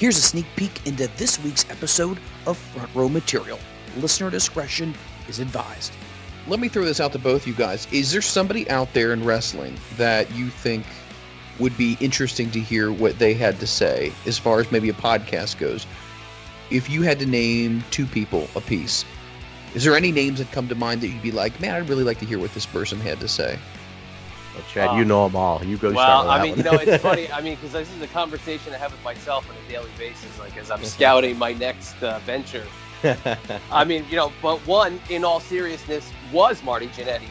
Here's a sneak peek into this week's episode of Front Row Material. Listener discretion is advised. Let me throw this out to both you guys. Is there somebody out there in wrestling that you think would be interesting to hear what they had to say as far as maybe a podcast goes? If you had to name two people a piece, is there any names that come to mind that you'd be like, man, I'd really like to hear what this person had to say? Well, Chad, you know them all. You go. Well, I mean, you know, it's funny. I mean, because this is a conversation I have with myself on a daily basis, like as I'm scouting my next uh, venture. I mean, you know, but one, in all seriousness, was Marty Jannetty